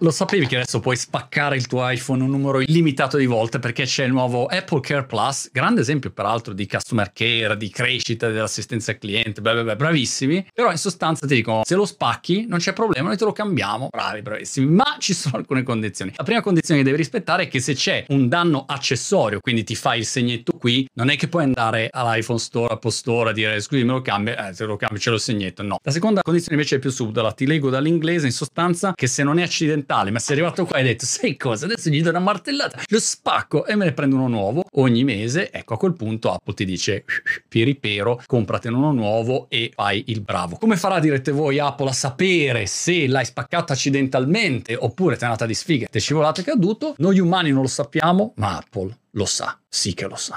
Lo sapevi che adesso puoi spaccare il tuo iPhone un numero illimitato di volte perché c'è il nuovo Apple Care Plus, grande esempio peraltro di customer care, di crescita dell'assistenza al cliente, beh, beh, beh, bravissimi, però in sostanza ti dicono se lo spacchi non c'è problema, noi te lo cambiamo, bravi, bravissimi, ma ci sono alcune condizioni. La prima condizione che devi rispettare è che se c'è un danno accessorio, quindi ti fai il segnetto qui, non è che puoi andare all'iPhone Store, Apple Store a dire scusi me lo cambi, eh, se lo cambi c'è lo segnetto, no. La seconda condizione invece è più subdola, ti leggo dall'inglese in sostanza che se non è accidentale accidentale, ma sei arrivato qua e hai detto, sai cosa, adesso gli do una martellata, lo spacco e me ne prendo uno nuovo ogni mese, ecco a quel punto Apple ti dice, ti ripero, comprate uno nuovo e fai il bravo. Come farà, direte voi, Apple a sapere se l'hai spaccato accidentalmente oppure ti è andata di sfiga, ti è scivolato e caduto? Noi umani non lo sappiamo, ma Apple lo sa, sì che lo sa.